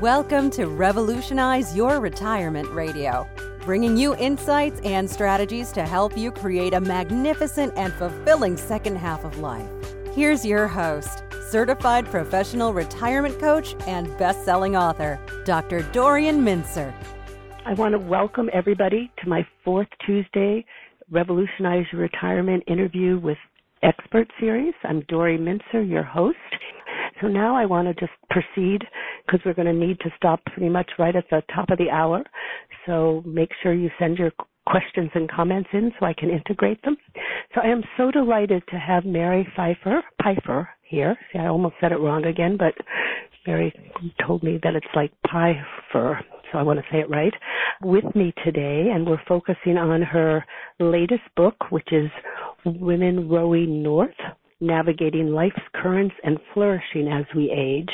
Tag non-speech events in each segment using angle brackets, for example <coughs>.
Welcome to Revolutionize Your Retirement Radio, bringing you insights and strategies to help you create a magnificent and fulfilling second half of life. Here's your host, certified professional retirement coach and best selling author, Dr. Dorian Mintzer. I want to welcome everybody to my fourth Tuesday Revolutionize Your Retirement interview with Expert series. I'm Dori Mintzer, your host. So now I want to just proceed because we're going to need to stop pretty much right at the top of the hour. So make sure you send your questions and comments in so I can integrate them. So I am so delighted to have Mary Pfeiffer, Pipher here. See, I almost said it wrong again, but Mary told me that it's like Piper, so I want to say it right, with me today, and we're focusing on her latest book, which is Women Rowing North navigating life's currents and flourishing as we age.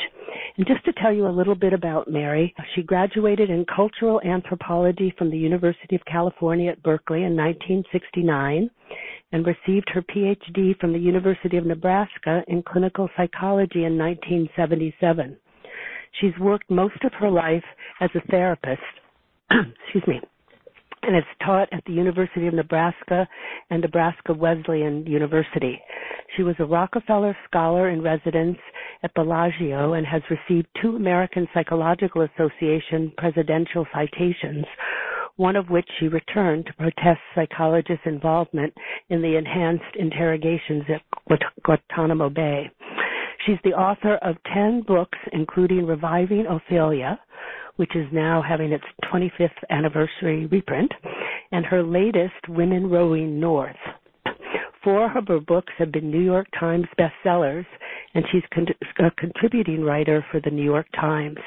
And just to tell you a little bit about Mary, she graduated in cultural anthropology from the University of California at Berkeley in 1969 and received her PhD from the University of Nebraska in clinical psychology in 1977. She's worked most of her life as a therapist, <clears throat> excuse me, and has taught at the University of Nebraska and Nebraska Wesleyan University. She was a Rockefeller Scholar in Residence at Bellagio and has received two American Psychological Association presidential citations, one of which she returned to protest psychologists' involvement in the enhanced interrogations at Guantanamo Bay. She's the author of 10 books, including Reviving Ophelia, which is now having its 25th anniversary reprint, and her latest, Women Rowing North. Four of her books have been New York Times bestsellers, and she's con- a contributing writer for the New York Times.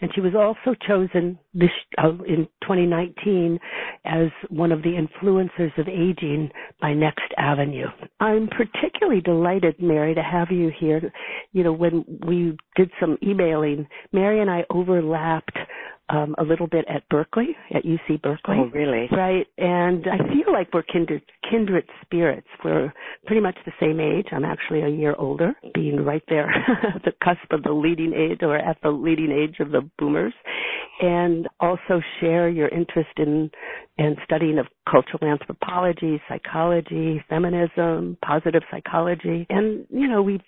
And she was also chosen this uh, in 2019 as one of the influencers of aging by Next Avenue. I'm particularly delighted, Mary, to have you here. You know, when we did some emailing, Mary and I overlapped um, a little bit at Berkeley, at UC Berkeley. Oh, really? Right. And I feel like we're kindred, kindred spirits. We're pretty much the same age. I'm actually a year older, being right there <laughs> at the cusp of the leading age or at the leading age of the boomers. And also share your interest in, in studying of cultural anthropology, psychology, feminism, positive psychology. And, you know, we've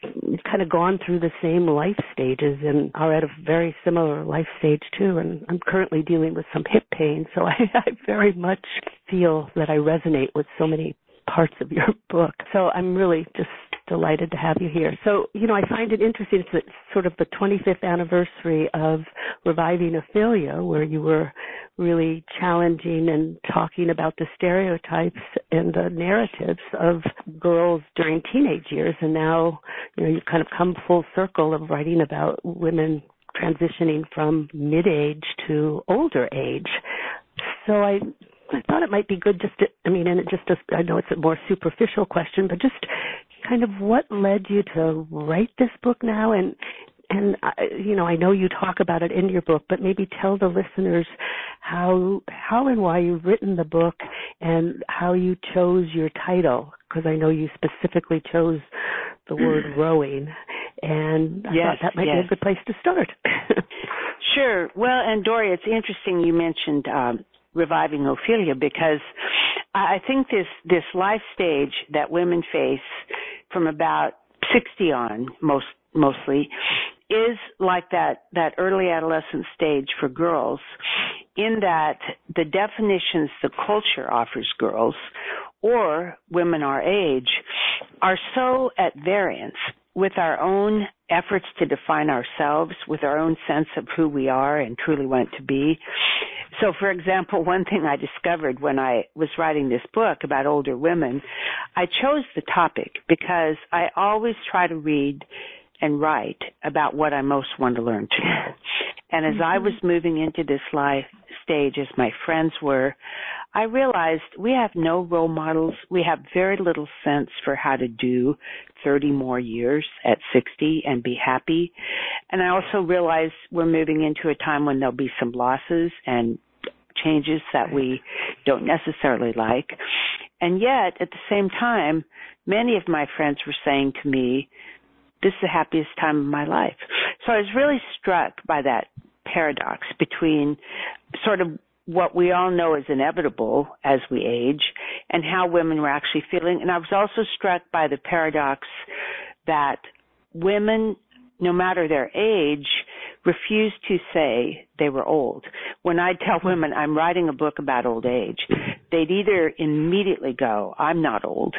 kind of gone through the same life stages and are at a very similar life stage too. And I'm currently dealing with some hip pain, so I, <laughs> I very much feel that I resonate with so many parts of your <laughs> book. So I'm really just delighted to have you here. So, you know, I find it interesting. It's sort of the 25th anniversary of Reviving Ophelia, where you were really challenging and talking about the stereotypes and the narratives of girls during teenage years. And now, you know, you've kind of come full circle of writing about women transitioning from mid-age to older age. So I I thought it might be good just to, I mean, and it just, I know it's a more superficial question, but just kind of what led you to write this book now and, and you know, I know you talk about it in your book, but maybe tell the listeners how, how and why you've written the book and how you chose your title, because I know you specifically chose the word <clears throat> rowing. And I yes, thought that might yes. be a good place to start. <laughs> <laughs> sure. Well, and Dori, it's interesting you mentioned um, reviving Ophelia because I think this this life stage that women face from about 60 on most mostly is like that that early adolescent stage for girls in that the definitions the culture offers girls or women our age are so at variance with our own efforts to define ourselves, with our own sense of who we are and truly want to be. So, for example, one thing I discovered when I was writing this book about older women, I chose the topic because I always try to read and write about what I most want to learn. And as mm-hmm. I was moving into this life stage, as my friends were, I realized we have no role models. We have very little sense for how to do 30 more years at 60 and be happy. And I also realized we're moving into a time when there'll be some losses and changes that we don't necessarily like. And yet, at the same time, many of my friends were saying to me, this is the happiest time of my life. So I was really struck by that paradox between sort of what we all know is inevitable as we age and how women were actually feeling. And I was also struck by the paradox that women, no matter their age, refuse to say they were old. When I tell women I'm writing a book about old age, they'd either immediately go, I'm not old,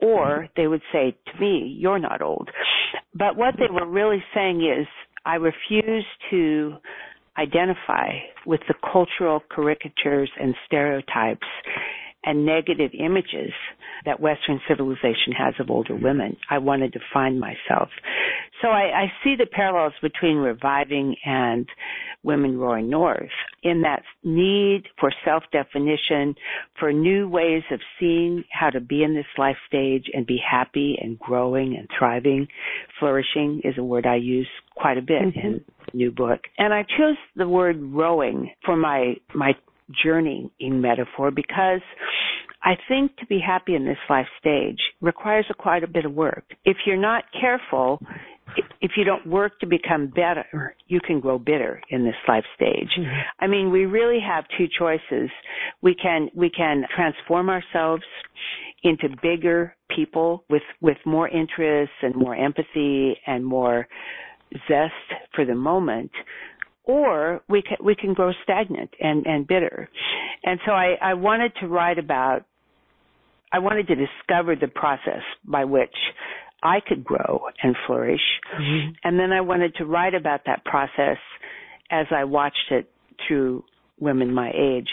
or they would say to me, you're not old. But what they were really saying is, I refuse to identify with the cultural caricatures and stereotypes and negative images that Western civilization has of older women. I wanted to find myself. So I, I see the parallels between reviving and women rowing north in that need for self-definition, for new ways of seeing how to be in this life stage and be happy and growing and thriving. Flourishing is a word I use quite a bit mm-hmm. in the new book. And I chose the word rowing for my, my journey in metaphor because I think to be happy in this life stage requires a quite a bit of work. If you're not careful, if you don't work to become better, you can grow bitter in this life stage. Mm-hmm. I mean, we really have two choices. We can we can transform ourselves into bigger people with with more interests and more empathy and more zest for the moment or we can we can grow stagnant and and bitter. And so I I wanted to write about I wanted to discover the process by which I could grow and flourish. Mm-hmm. And then I wanted to write about that process as I watched it through women my age.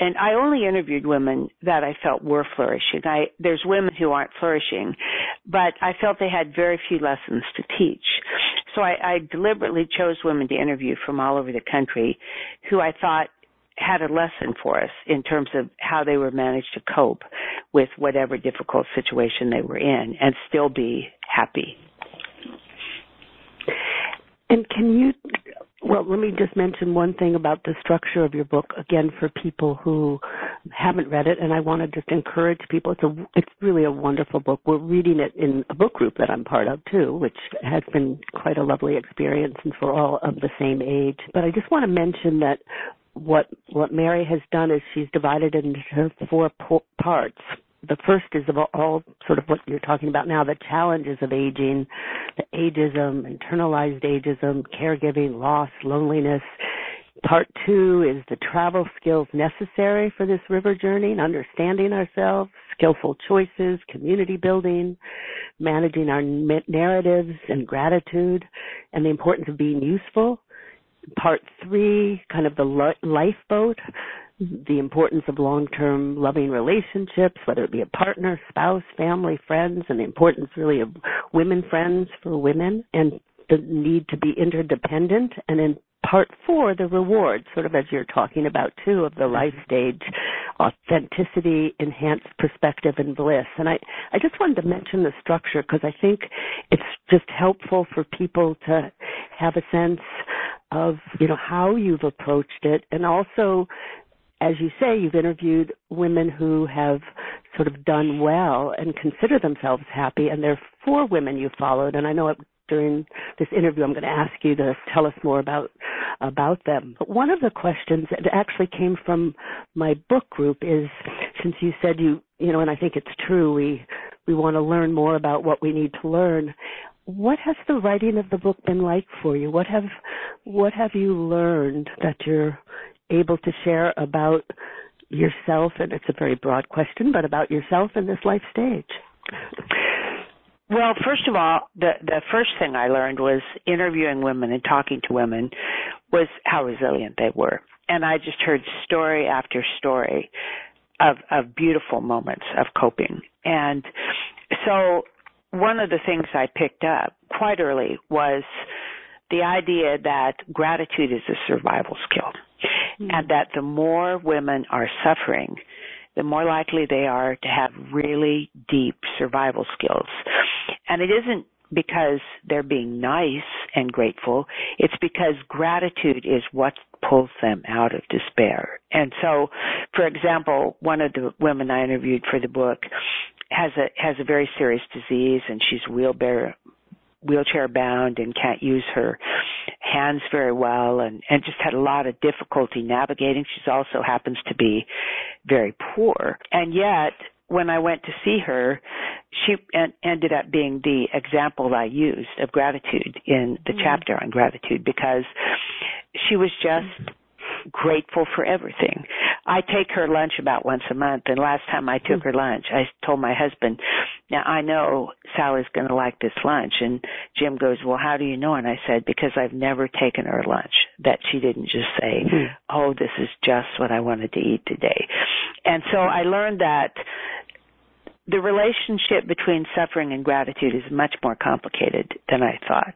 And I only interviewed women that I felt were flourishing. I, there's women who aren't flourishing, but I felt they had very few lessons to teach. So I, I deliberately chose women to interview from all over the country who I thought had a lesson for us in terms of how they were managed to cope with whatever difficult situation they were in and still be happy. And can you well, let me just mention one thing about the structure of your book again for people who haven't read it, and I want to just encourage people. It's a, it's really a wonderful book. We're reading it in a book group that I'm part of too, which has been quite a lovely experience, and for all of the same age. But I just want to mention that what what Mary has done is she's divided it into four po- parts the first is about all sort of what you're talking about now, the challenges of aging, the ageism, internalized ageism, caregiving, loss, loneliness. Part two is the travel skills necessary for this river journey and understanding ourselves, skillful choices, community building, managing our narratives and gratitude, and the importance of being useful. Part three, kind of the lifeboat, the importance of long-term loving relationships, whether it be a partner, spouse, family, friends, and the importance really of women friends for women, and the need to be interdependent. And in part four, the rewards, sort of as you're talking about too, of the mm-hmm. life stage, authenticity, enhanced perspective, and bliss. And I, I just wanted to mention the structure because I think it's just helpful for people to have a sense of, you know, how you've approached it and also as you say, you've interviewed women who have sort of done well and consider themselves happy, and there are four women you followed, and I know during this interview I'm going to ask you to tell us more about about them. But one of the questions that actually came from my book group is, since you said you, you know, and I think it's true, we we want to learn more about what we need to learn. What has the writing of the book been like for you? What have what have you learned that you're able to share about yourself, and it's a very broad question, but about yourself in this life stage? Well, first of all, the the first thing I learned was interviewing women and talking to women was how resilient they were. And I just heard story after story of of beautiful moments of coping. And so one of the things I picked up quite early was the idea that gratitude is a survival skill mm-hmm. and that the more women are suffering, the more likely they are to have really deep survival skills. And it isn't because they're being nice and grateful. It's because gratitude is what pulls them out of despair. And so, for example, one of the women I interviewed for the book has a has a very serious disease and she's wheelchair wheelchair bound and can't use her hands very well and and just had a lot of difficulty navigating. She also happens to be very poor. And yet when I went to see her, she en- ended up being the example I used of gratitude in the mm-hmm. chapter on gratitude because she was just grateful for everything. I take her lunch about once a month, and last time I took hmm. her lunch, I told my husband, "Now I know Sally's going to like this lunch." And Jim goes, "Well, how do you know?" And I said, "Because I've never taken her lunch that she didn't just say, hmm. "Oh, this is just what I wanted to eat today." And so I learned that the relationship between suffering and gratitude is much more complicated than I thought.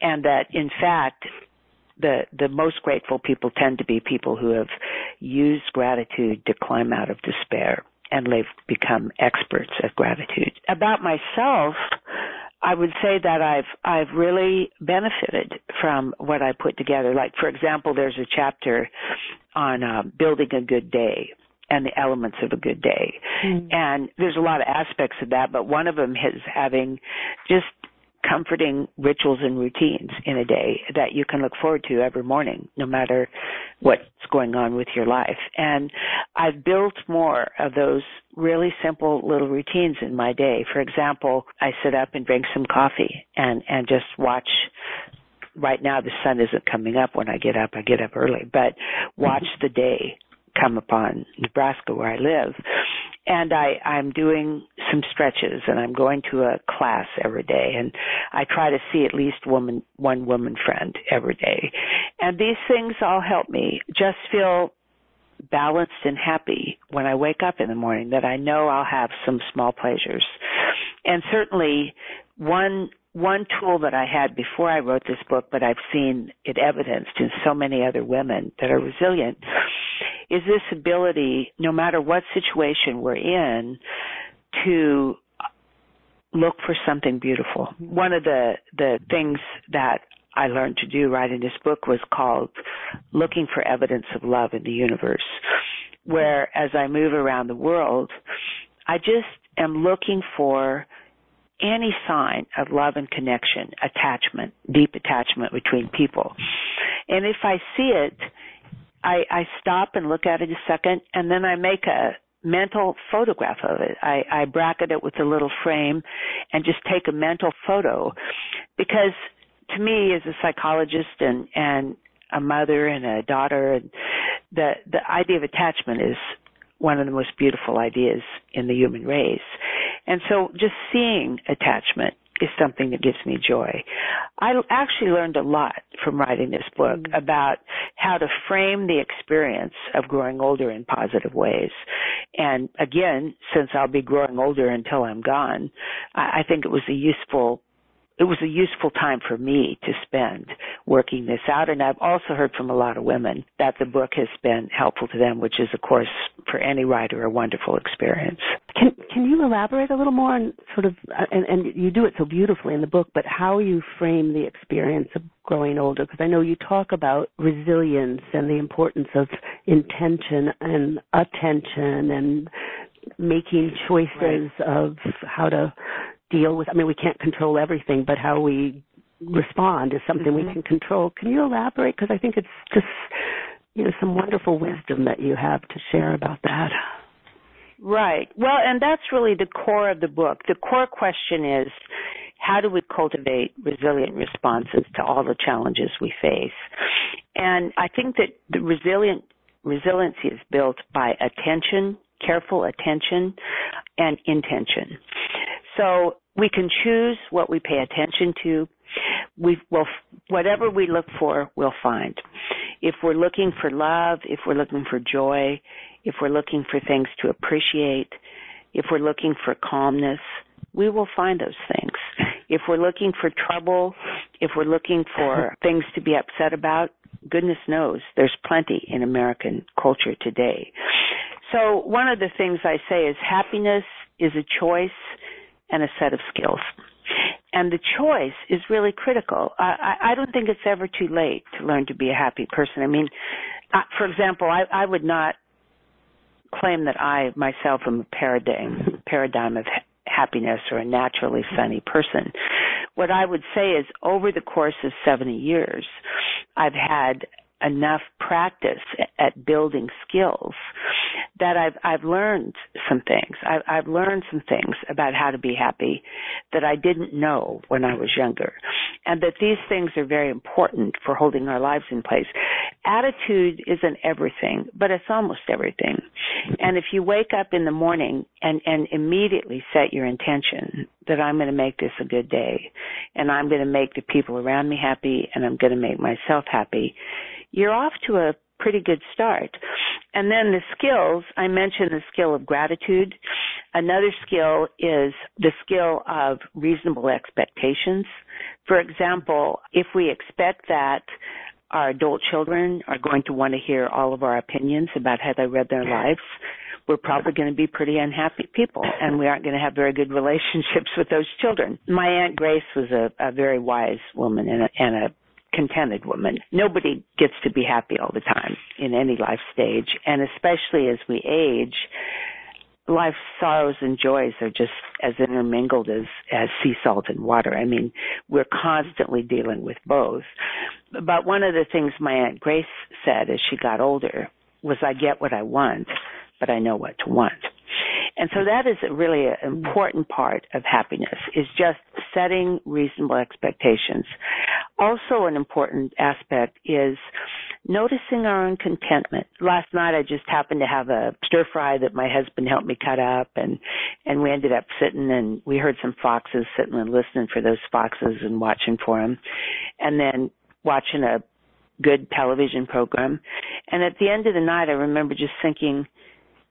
And that in fact, the the most grateful people tend to be people who have used gratitude to climb out of despair and they've become experts at gratitude. About myself, I would say that I've I've really benefited from what I put together. Like for example, there's a chapter on uh, building a good day and the elements of a good day. Mm. And there's a lot of aspects of that, but one of them is having just comforting rituals and routines in a day that you can look forward to every morning, no matter what's going on with your life. And I've built more of those really simple little routines in my day. For example, I sit up and drink some coffee and, and just watch right now the sun isn't coming up when I get up. I get up early, but watch mm-hmm. the day come upon Nebraska where I live and I, I'm doing some stretches and I'm going to a class every day and I try to see at least woman, one woman friend every day. And these things all help me just feel balanced and happy when I wake up in the morning that I know I'll have some small pleasures. And certainly one one tool that I had before I wrote this book, but I've seen it evidenced in so many other women that are resilient, is this ability, no matter what situation we're in, to look for something beautiful. One of the, the things that I learned to do writing this book was called looking for evidence of love in the universe. Where as I move around the world, I just am looking for any sign of love and connection, attachment, deep attachment between people. And if I see it, I, I stop and look at it a second and then I make a mental photograph of it. I, I bracket it with a little frame and just take a mental photo because to me as a psychologist and, and a mother and a daughter, the, the idea of attachment is one of the most beautiful ideas in the human race. And so just seeing attachment is something that gives me joy. I actually learned a lot from writing this book mm-hmm. about how to frame the experience of growing older in positive ways. And again, since I'll be growing older until I'm gone, I think it was a useful it was a useful time for me to spend working this out. And I've also heard from a lot of women that the book has been helpful to them, which is, of course, for any writer, a wonderful experience. Can Can you elaborate a little more on sort of, uh, and, and you do it so beautifully in the book, but how you frame the experience of growing older? Because I know you talk about resilience and the importance of intention and attention and making choices right. of how to deal with. I mean, we can't control everything, but how we respond is something mm-hmm. we can control. Can you elaborate? Because I think it's just you know some wonderful wisdom that you have to share about that. Right. Well, and that's really the core of the book. The core question is how do we cultivate resilient responses to all the challenges we face? And I think that the resilient resiliency is built by attention, careful attention, and intention. So we can choose what we pay attention to. We will, whatever we look for, we'll find. If we're looking for love, if we're looking for joy, if we're looking for things to appreciate, if we're looking for calmness, we will find those things. If we're looking for trouble, if we're looking for <laughs> things to be upset about, goodness knows there's plenty in American culture today. So one of the things I say is happiness is a choice and a set of skills. And the choice is really critical. I, I don't think it's ever too late to learn to be a happy person. I mean, for example, I, I would not claim that I myself am a paradigm paradigm of happiness or a naturally sunny person. what I would say is over the course of 70 years, I've had enough practice at building skills that I've I've learned some things. I've, I've learned some things about how to be happy that I didn't know when I was younger, and that these things are very important for holding our lives in place. Attitude isn't everything, but it's almost everything. And if you wake up in the morning and and immediately set your intention that I'm going to make this a good day, and I'm going to make the people around me happy, and I'm going to make myself happy you're off to a pretty good start. And then the skills, I mentioned the skill of gratitude. Another skill is the skill of reasonable expectations. For example, if we expect that our adult children are going to want to hear all of our opinions about how they read their lives, we're probably going to be pretty unhappy people and we aren't going to have very good relationships with those children. My Aunt Grace was a, a very wise woman and a, and a contented woman. Nobody gets to be happy all the time in any life stage, and especially as we age, life's sorrows and joys are just as intermingled as as sea salt and water. I mean, we're constantly dealing with both. But one of the things my aunt Grace said as she got older was I get what I want, but I know what to want. And so that is really an important part of happiness is just setting reasonable expectations. Also an important aspect is noticing our own contentment. Last night I just happened to have a stir fry that my husband helped me cut up and and we ended up sitting and we heard some foxes sitting and listening for those foxes and watching for them. And then watching a good television program. And at the end of the night I remember just thinking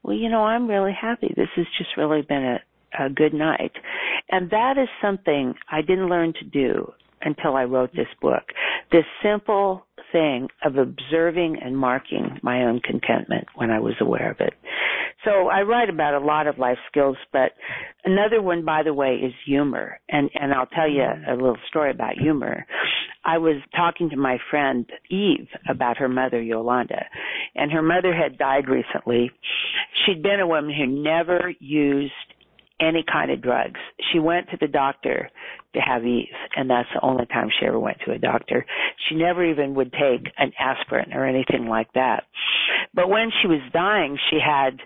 well, you know, I'm really happy. This has just really been a, a good night. And that is something I didn't learn to do until I wrote this book. This simple thing of observing and marking my own contentment when I was aware of it. So I write about a lot of life skills, but another one, by the way, is humor. And, and I'll tell you a little story about humor. I was talking to my friend Eve about her mother, Yolanda, and her mother had died recently. She'd been a woman who never used any kind of drugs. She went to the doctor to have Eve, and that's the only time she ever went to a doctor. She never even would take an aspirin or anything like that. But when she was dying, she had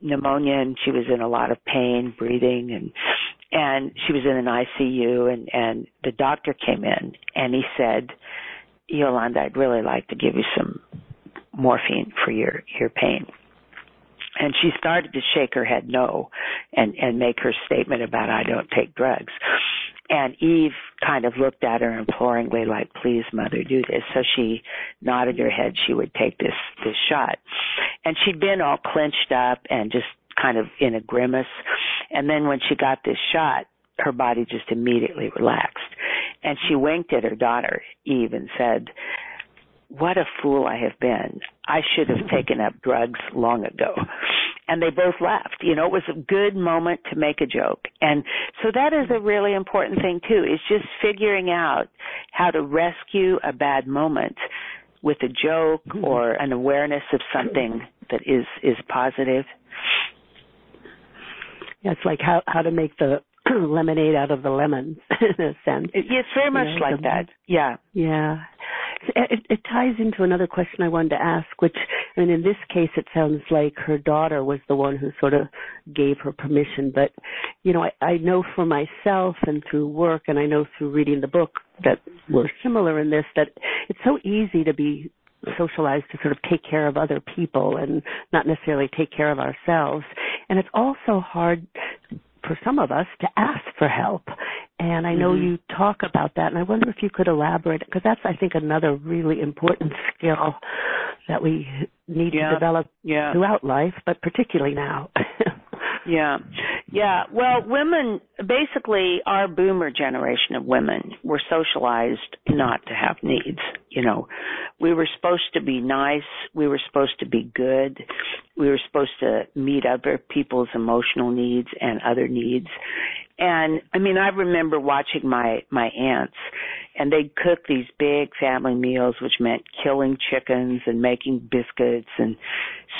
pneumonia and she was in a lot of pain, breathing and and she was in an ICU and and the doctor came in and he said, "Yolanda, I'd really like to give you some morphine for your your pain." and she started to shake her head no and and make her statement about I don't take drugs. And Eve kind of looked at her imploringly like, please mother, do this. So she nodded her head she would take this, this shot. And she'd been all clenched up and just kind of in a grimace. And then when she got this shot, her body just immediately relaxed. And she winked at her daughter, Eve, and said, what a fool I have been. I should have <laughs> taken up drugs long ago. And they both laughed. You know, it was a good moment to make a joke. And so that is a really important thing too, is just figuring out how to rescue a bad moment with a joke mm-hmm. or an awareness of something that is, is positive. Yeah, it's like how, how to make the <clears throat> lemonade out of the lemons <laughs> in a sense. It's very much you know, like the, that. Yeah. Yeah. It, it ties into another question I wanted to ask, which, I mean, in this case, it sounds like her daughter was the one who sort of gave her permission. But, you know, I, I know for myself and through work, and I know through reading the book that we're similar in this, that it's so easy to be socialized to sort of take care of other people and not necessarily take care of ourselves. And it's also hard for some of us to ask for help. And I know mm-hmm. you talk about that, and I wonder if you could elaborate, because that's, I think, another really important <laughs> skill that we need yeah. to develop yeah. throughout life, but particularly now. <laughs> Yeah. Yeah. Well, women, basically our boomer generation of women were socialized not to have needs. You know, we were supposed to be nice. We were supposed to be good. We were supposed to meet other people's emotional needs and other needs. And I mean, I remember watching my, my aunts and they'd cook these big family meals, which meant killing chickens and making biscuits and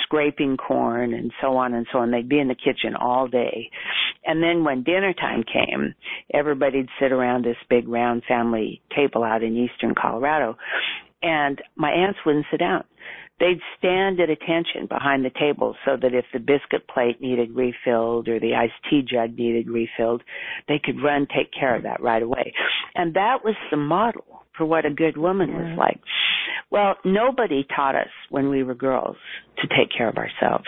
scraping corn and so on and so on. They'd be in the kitchen all day. And then when dinner time came, everybody'd sit around this big round family table out in eastern Colorado and my aunts wouldn't sit down. They'd stand at attention behind the table so that if the biscuit plate needed refilled or the iced tea jug needed refilled, they could run take care of that right away. And that was the model for what a good woman was like. Well, nobody taught us when we were girls to take care of ourselves.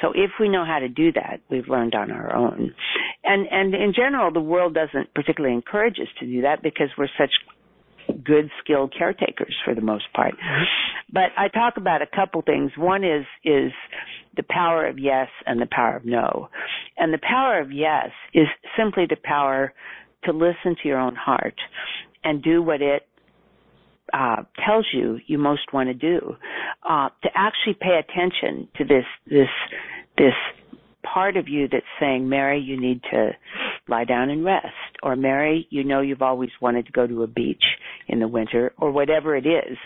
So if we know how to do that, we've learned on our own. And and in general, the world doesn't particularly encourage us to do that because we're such good skilled caretakers for the most part. But I talk about a couple things. One is is the power of yes and the power of no. And the power of yes is simply the power to listen to your own heart and do what it uh, tells you you most want to do. Uh, to actually pay attention to this this this part of you that's saying, Mary, you need to lie down and rest. Or Mary, you know you've always wanted to go to a beach in the winter or whatever it is.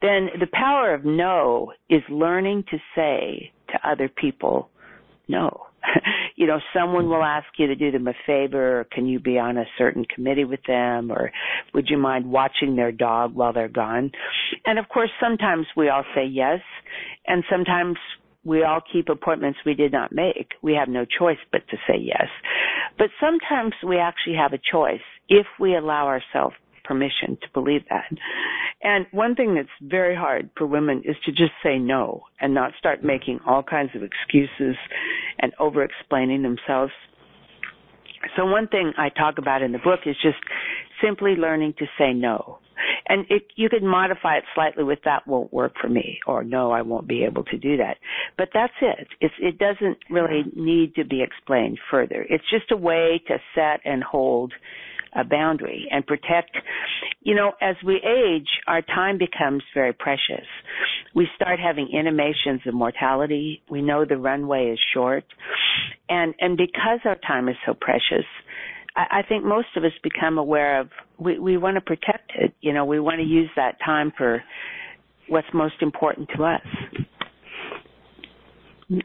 Then the power of no is learning to say to other people, no. <laughs> you know, someone will ask you to do them a favor, or can you be on a certain committee with them, or would you mind watching their dog while they're gone? And of course, sometimes we all say yes, and sometimes we all keep appointments we did not make. We have no choice but to say yes. But sometimes we actually have a choice if we allow ourselves permission to believe that. And one thing that's very hard for women is to just say no and not start making all kinds of excuses and over explaining themselves. So one thing I talk about in the book is just simply learning to say no. And it, you could modify it slightly with that won't work for me or no, I won't be able to do that. But that's it. It's, it doesn't really need to be explained further. It's just a way to set and hold a boundary and protect. You know, as we age, our time becomes very precious. We start having intimations of mortality. We know the runway is short. And, and because our time is so precious, I, I think most of us become aware of we, we want to protect it. You know, we want to use that time for what's most important to us.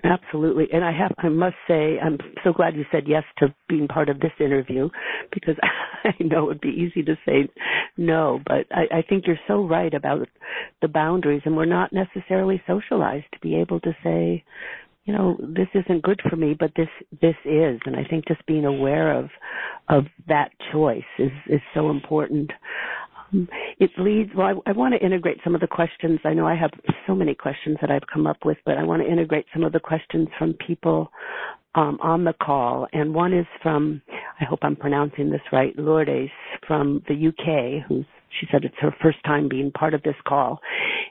Absolutely. And I have, I must say, I'm so glad you said yes to being part of this interview because <laughs> I know it would be easy to say no, but I, I think you're so right about the boundaries and we're not necessarily socialized to be able to say, you know, this isn't good for me, but this this is, and I think just being aware of of that choice is is so important. Um, it leads. Well, I, I want to integrate some of the questions. I know I have so many questions that I've come up with, but I want to integrate some of the questions from people um, on the call. And one is from, I hope I'm pronouncing this right, Lourdes from the UK, who's she said it's her first time being part of this call.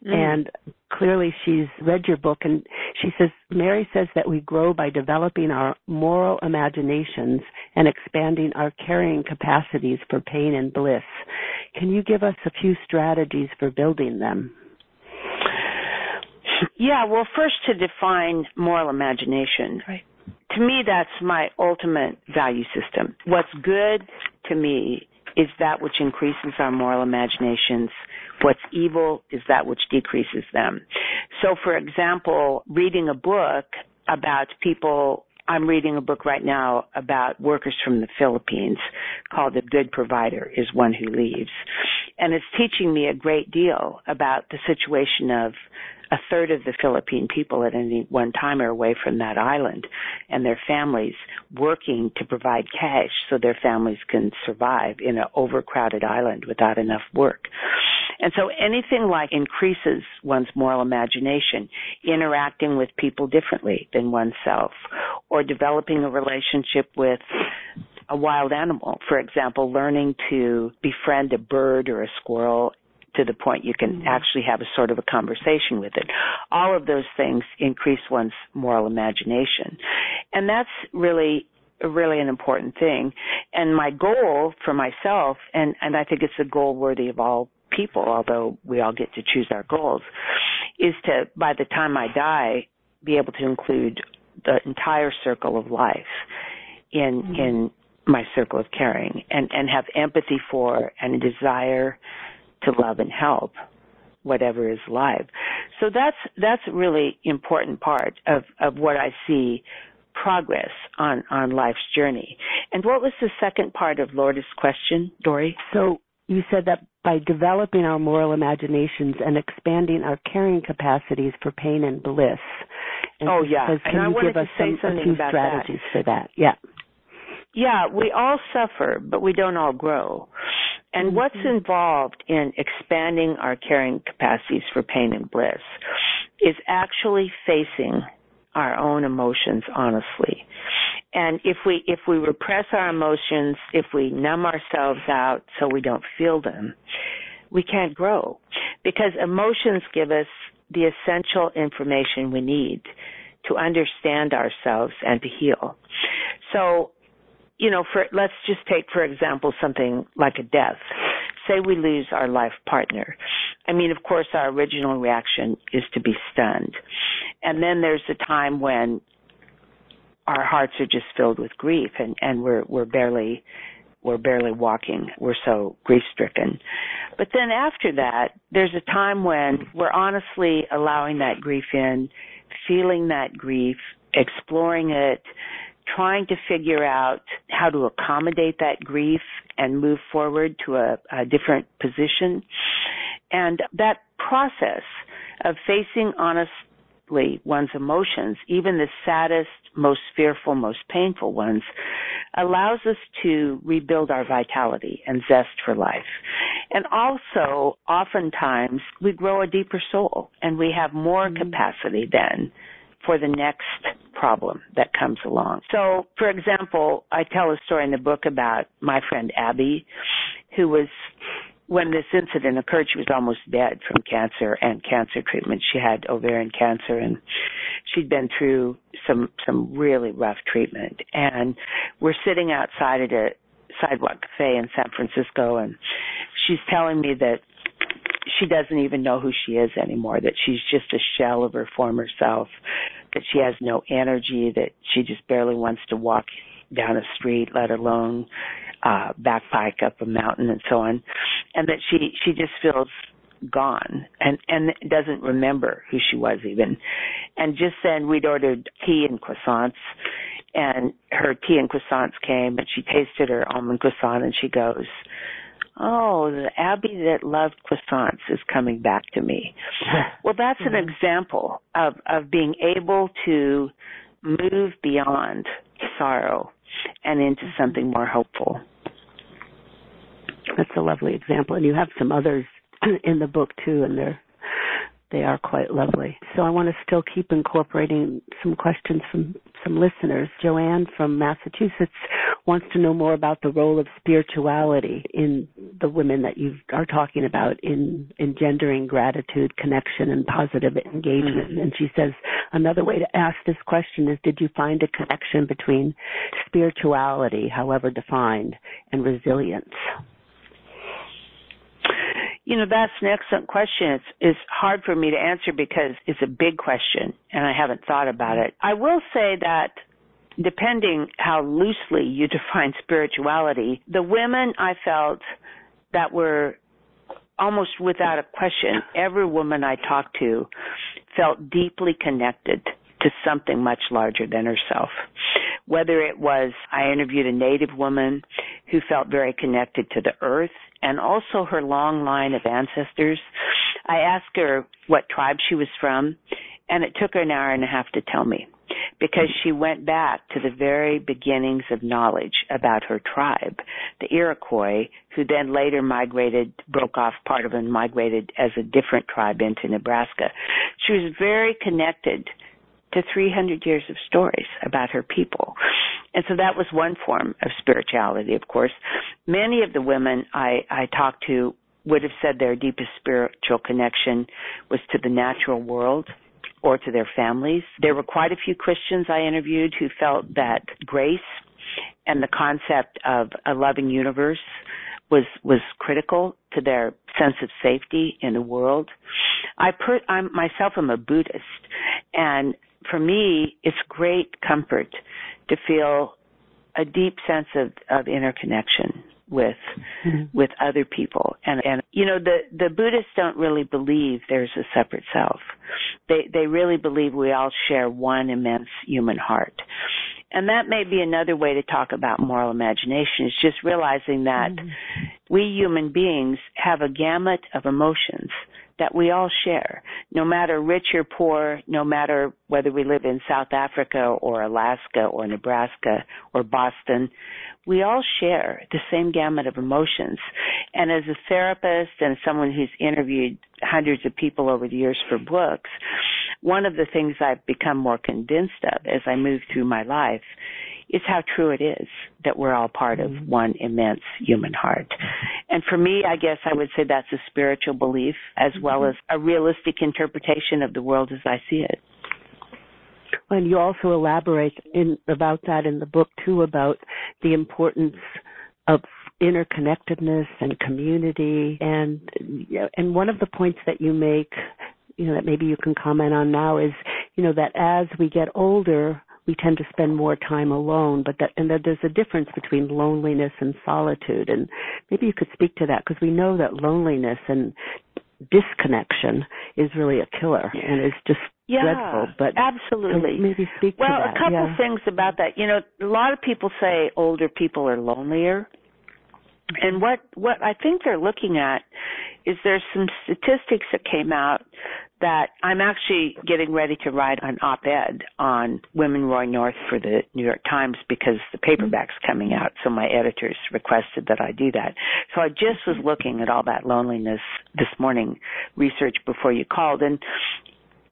Mm. And clearly she's read your book and she says, Mary says that we grow by developing our moral imaginations and expanding our carrying capacities for pain and bliss. Can you give us a few strategies for building them? Yeah, well, first to define moral imagination. Right. To me, that's my ultimate value system. What's good to me is that which increases our moral imaginations. What's evil is that which decreases them. So for example, reading a book about people I'm reading a book right now about workers from the Philippines called The Good Provider is One Who Leaves. And it's teaching me a great deal about the situation of a third of the Philippine people at any one time are away from that island and their families working to provide cash so their families can survive in an overcrowded island without enough work. And so anything like increases one's moral imagination, interacting with people differently than oneself, or developing a relationship with a wild animal. For example, learning to befriend a bird or a squirrel to the point you can mm-hmm. actually have a sort of a conversation with it. All of those things increase one's moral imagination. And that's really really an important thing. And my goal for myself, and, and I think it's a goal worthy of all people, although we all get to choose our goals, is to, by the time I die, be able to include the entire circle of life in, mm-hmm. in my circle of caring and, and have empathy for and a desire to love and help whatever is live. So that's that's a really important part of, of what I see progress on, on life's journey. And what was the second part of Lourdes' question, Dori? So you said that by developing our moral imaginations and expanding our caring capacities for pain and bliss. And oh yeah, says, can and you I give us some a few strategies that. for that? Yeah. Yeah, we all suffer, but we don't all grow. And mm-hmm. what's involved in expanding our caring capacities for pain and bliss is actually facing our own emotions honestly. And if we if we repress our emotions, if we numb ourselves out so we don't feel them, we can't grow because emotions give us the essential information we need to understand ourselves and to heal. So you know, for let's just take for example something like a death. Say we lose our life partner. I mean, of course, our original reaction is to be stunned, and then there's a time when our hearts are just filled with grief, and and we're we're barely we're barely walking. We're so grief stricken. But then after that, there's a time when we're honestly allowing that grief in, feeling that grief, exploring it, trying to figure out how to accommodate that grief and move forward to a, a different position. And that process of facing honestly one's emotions, even the saddest, most fearful, most painful ones, allows us to rebuild our vitality and zest for life. And also, oftentimes, we grow a deeper soul and we have more mm-hmm. capacity then for the next problem that comes along. So, for example, I tell a story in the book about my friend Abby, who was when this incident occurred, she was almost dead from cancer and cancer treatment. She had ovarian cancer and she'd been through some some really rough treatment. And we're sitting outside at a sidewalk cafe in San Francisco and she's telling me that she doesn't even know who she is anymore, that she's just a shell of her former self, that she has no energy, that she just barely wants to walk down a street, let alone uh backpack up a mountain and so on. And that she she just feels gone and and doesn't remember who she was even. And just then we'd ordered tea and croissants and her tea and croissants came and she tasted her almond croissant and she goes, oh, the Abby that loved croissants is coming back to me. <laughs> well, that's an mm-hmm. example of, of being able to move beyond sorrow and into mm-hmm. something more hopeful. That's a lovely example. And you have some others <clears throat> in the book too, and they're they are quite lovely. So I want to still keep incorporating some questions from some listeners. Joanne from Massachusetts wants to know more about the role of spirituality in the women that you are talking about in engendering gratitude, connection, and positive engagement. Mm-hmm. And she says another way to ask this question is Did you find a connection between spirituality, however defined, and resilience? You know, that's an excellent question. It's, it's hard for me to answer because it's a big question and I haven't thought about it. I will say that depending how loosely you <laughs> define spirituality, the women I felt that were almost without a question, every woman I talked to felt deeply connected to something much larger than herself. Whether it was, I interviewed a native woman who felt very connected to the earth and also her long line of ancestors. I asked her what tribe she was from and it took her an hour and a half to tell me because she went back to the very beginnings of knowledge about her tribe, the Iroquois, who then later migrated, broke off part of and migrated as a different tribe into Nebraska. She was very connected to 300 years of stories about her people. And so that was one form of spirituality, of course. Many of the women I, I talked to would have said their deepest spiritual connection was to the natural world or to their families. There were quite a few Christians I interviewed who felt that grace and the concept of a loving universe was was critical to their sense of safety in the world. I put I'm myself am a Buddhist and for me it's great comfort to feel a deep sense of, of interconnection with mm-hmm. with other people and and you know the the buddhists don't really believe there's a separate self they they really believe we all share one immense human heart and that may be another way to talk about moral imagination is just realizing that mm-hmm. we human beings have a gamut of emotions that we all share, no matter rich or poor, no matter whether we live in South Africa or Alaska or Nebraska or Boston, we all share the same gamut of emotions. And as a therapist and someone who's interviewed hundreds of people over the years for books, one of the things I've become more convinced of as I move through my life is how true it is that we're all part of mm-hmm. one immense human heart. And for me, I guess I would say that's a spiritual belief as well mm-hmm. as a realistic interpretation of the world as I see it. And you also elaborate in about that in the book too about the importance of interconnectedness and community and and one of the points that you make you know that maybe you can comment on now is you know that as we get older we tend to spend more time alone, but that, and that there's a difference between loneliness and solitude. And maybe you could speak to that because we know that loneliness and disconnection is really a killer and is just yeah, dreadful. But absolutely, maybe speak well, to that. Well, a couple yeah. things about that. You know, a lot of people say older people are lonelier. And what what I think they're looking at is there's some statistics that came out that I'm actually getting ready to write an op-ed on Women Rowing North for the New York Times because the paperback's coming out. So my editors requested that I do that. So I just was looking at all that loneliness this morning research before you called. And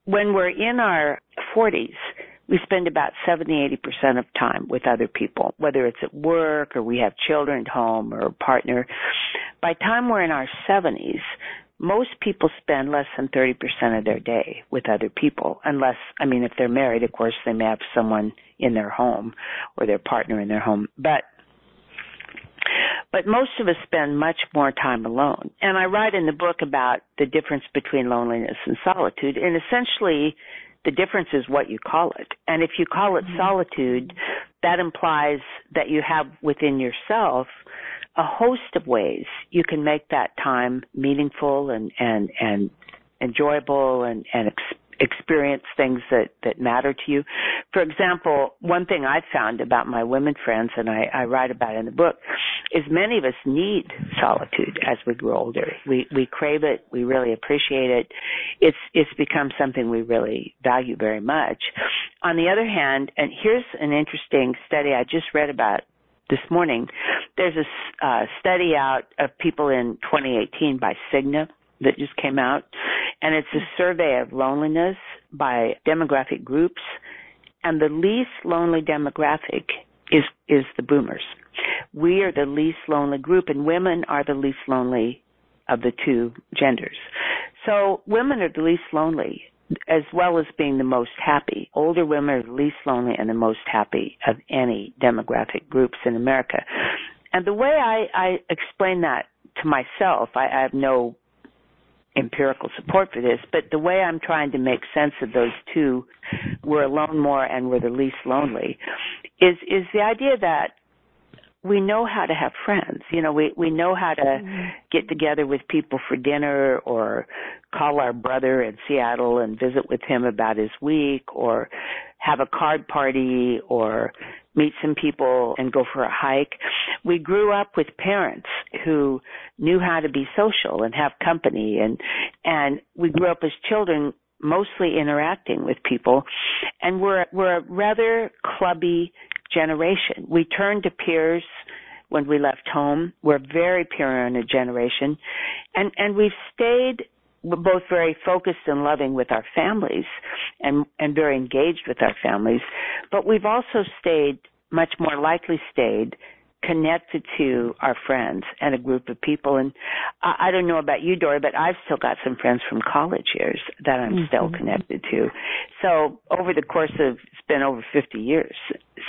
when we're in our 40s, we spend about 70, 80% of time with other people, whether it's at work or we have children at home or a partner. By time we're in our 70s, most people spend less than 30% of their day with other people unless i mean if they're married of course they may have someone in their home or their partner in their home but but most of us spend much more time alone and i write in the book about the difference between loneliness and solitude and essentially the difference is what you call it and if you call it mm-hmm. solitude that implies that you have within yourself a host of ways you can make that time meaningful and and and enjoyable and and ex- experience things that that matter to you. For example, one thing I've found about my women friends, and I, I write about in the book, is many of us need solitude as we grow older. We we crave it. We really appreciate it. It's it's become something we really value very much. On the other hand, and here's an interesting study I just read about this morning. There's a uh, study out of people in 2018 by Cigna that just came out, and it's a survey of loneliness by demographic groups, and the least lonely demographic is is the boomers. We are the least lonely group, and women are the least lonely of the two genders. So women are the least lonely as well as being the most happy. Older women are the least lonely and the most happy of any demographic groups in America. And the way I, I explain that to myself, I, I have no empirical support for this, but the way I'm trying to make sense of those two, we're alone more and we're the least lonely, is is the idea that we know how to have friends. You know, we we know how to mm-hmm. get together with people for dinner or call our brother in Seattle and visit with him about his week or have a card party or meet some people and go for a hike. We grew up with parents who knew how to be social and have company and and we grew up as children mostly interacting with people and we're we're a rather clubby generation. We turned to peers when we left home. We're very peer-oriented generation, and and we've stayed both very focused and loving with our families, and and very engaged with our families. But we've also stayed much more likely stayed connected to our friends and a group of people. And I, I don't know about you, Dori, but I've still got some friends from college years that I'm mm-hmm. still connected to. So over the course of, it's been over 50 years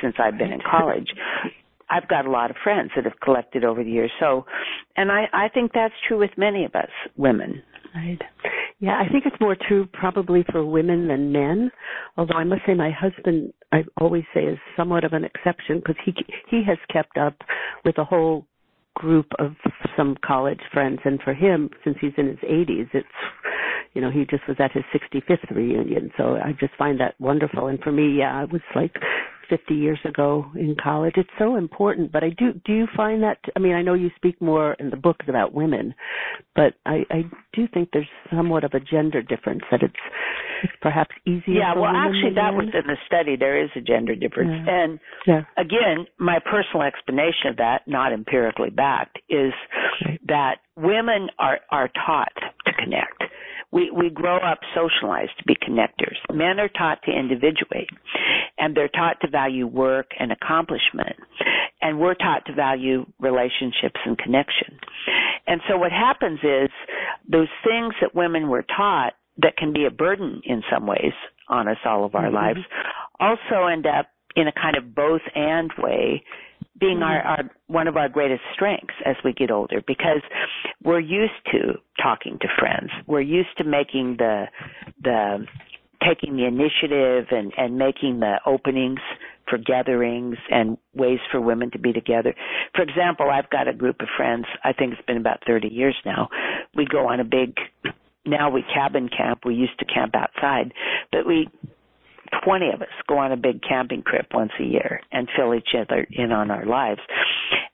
since I've been in college. I've got a lot of friends that have collected over the years. So, and I, I think that's true with many of us women. Right. Yeah, I think it's more true probably for women than men. Although I must say my husband I always say is somewhat of an exception because he he has kept up with a whole group of some college friends and for him since he's in his 80s it's you know he just was at his 65th reunion so i just find that wonderful and for me yeah i was like 50 years ago in college. It's so important, but I do do you find that I mean I know you speak more in the books about women, but I I do think there's somewhat of a gender difference that it's it's perhaps easier Yeah, well actually that was in the study there is a gender difference. Yeah. And yeah. again, my personal explanation of that, not empirically backed, is Right. that women are are taught to connect. We we grow up socialized to be connectors. Men are taught to individuate, and they're taught to value work and accomplishment, and we're taught to value relationships and connection. And so what happens is those things that women were taught that can be a burden in some ways on us all of our Mhm. lives also end up in a kind of both and way being our, mm-hmm. our one of our greatest strengths as we get older because we're used to talking to friends. We're used to making the the taking the initiative and and making the openings for gatherings and ways for women to be together. For example, I've got a group of friends, I think it's been about 30 years now. We go on a big now we cabin camp. We used to camp outside, but we 20 of us go on a big camping trip once a year and fill each other in on our lives.